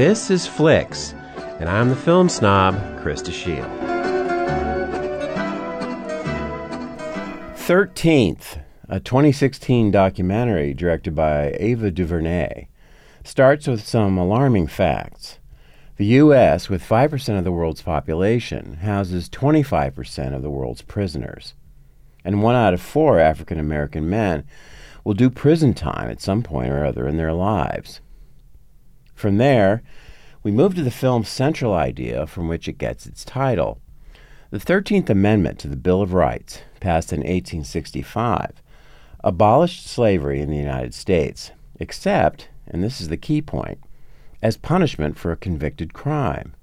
This is Flicks, and I'm the film snob, Krista Shield. 13th, a 2016 documentary directed by Ava DuVernay, starts with some alarming facts. The U.S., with 5% of the world's population, houses 25% of the world's prisoners. And one out of four African American men will do prison time at some point or other in their lives. From there, we move to the film's central idea from which it gets its title. The 13th Amendment to the Bill of Rights, passed in 1865, abolished slavery in the United States, except, and this is the key point, as punishment for a convicted crime.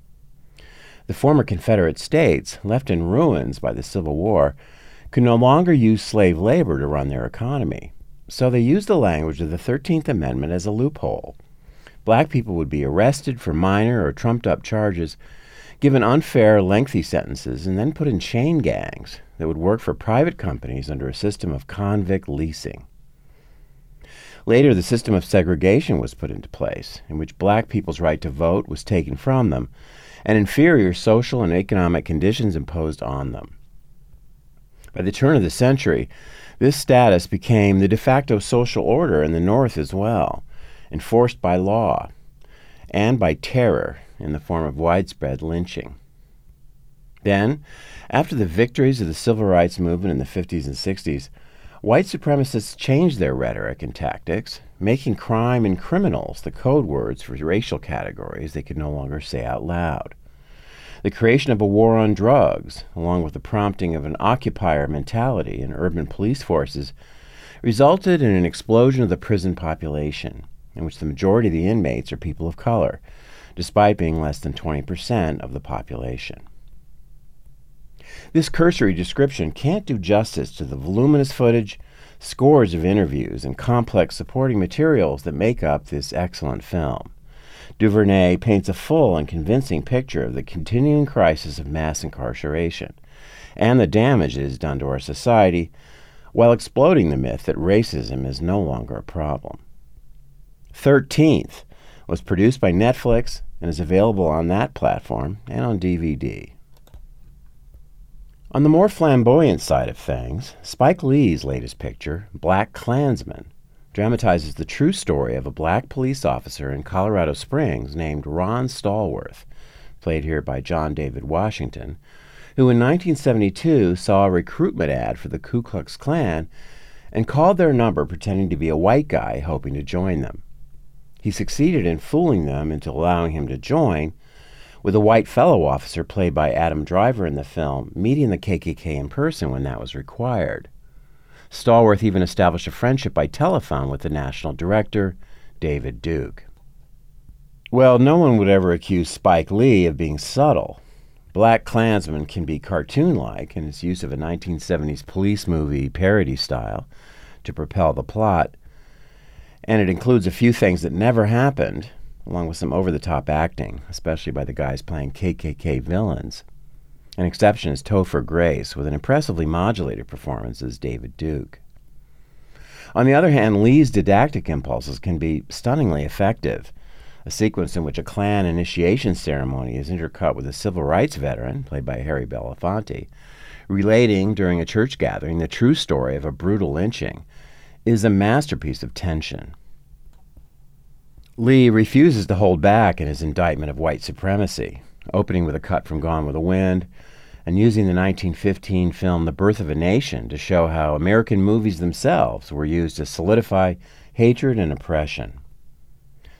The former Confederate states, left in ruins by the Civil War, could no longer use slave labor to run their economy. So they used the language of the 13th Amendment as a loophole black people would be arrested for minor or trumped up charges, given unfair, lengthy sentences, and then put in chain gangs that would work for private companies under a system of convict leasing. Later, the system of segregation was put into place, in which black people's right to vote was taken from them, and inferior social and economic conditions imposed on them. By the turn of the century, this status became the de facto social order in the North as well, enforced by law and by terror in the form of widespread lynching. Then, after the victories of the civil rights movement in the 50s and 60s, white supremacists changed their rhetoric and tactics, making crime and criminals the code words for racial categories they could no longer say out loud. The creation of a war on drugs, along with the prompting of an occupier mentality in urban police forces, resulted in an explosion of the prison population in which the majority of the inmates are people of color, despite being less than 20% of the population. This cursory description can't do justice to the voluminous footage, scores of interviews, and complex supporting materials that make up this excellent film. DuVernay paints a full and convincing picture of the continuing crisis of mass incarceration and the damage it has done to our society while exploding the myth that racism is no longer a problem. 13th was produced by Netflix and is available on that platform and on DVD. On the more flamboyant side of things, Spike Lee's latest picture, BlacKkKlansman, dramatizes the true story of a black police officer in Colorado Springs named Ron Stallworth, played here by John David Washington, who in 1972 saw a recruitment ad for the Ku Klux Klan and called their number pretending to be a white guy hoping to join them. He succeeded in fooling them into allowing him to join, with a white fellow officer played by Adam Driver in the film meeting the KKK in person when that was required. Stallworth even established a friendship by telephone with the national director, David Duke. Well, no one would ever accuse Spike Lee of being subtle. BlacKkKlansman can be cartoon like in its use of a 1970s police movie parody style to propel the plot, and it includes a few things that never happened, along with some over the top acting, especially by the guys playing KKK villains. An exception is Topher Grace, with an impressively modulated performance as David Duke. On the other hand, Lee's didactic impulses can be stunningly effective. A sequence in which a Klan initiation ceremony is intercut with a civil rights veteran, played by Harry Belafonte, relating during a church gathering the true story of a brutal lynching, is a masterpiece of tension. Lee refuses to hold back in his indictment of white supremacy, opening with a cut from Gone with the Wind and using the 1915 film The Birth of a Nation to show how American movies themselves were used to solidify hatred and oppression.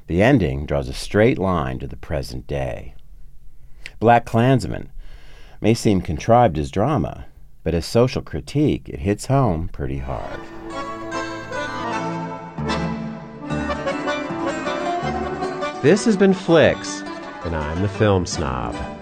The ending draws a straight line to the present day. BlacKkKlansman may seem contrived as drama, but as social critique, it hits home pretty hard. This has been Flicks, and I'm the film snob.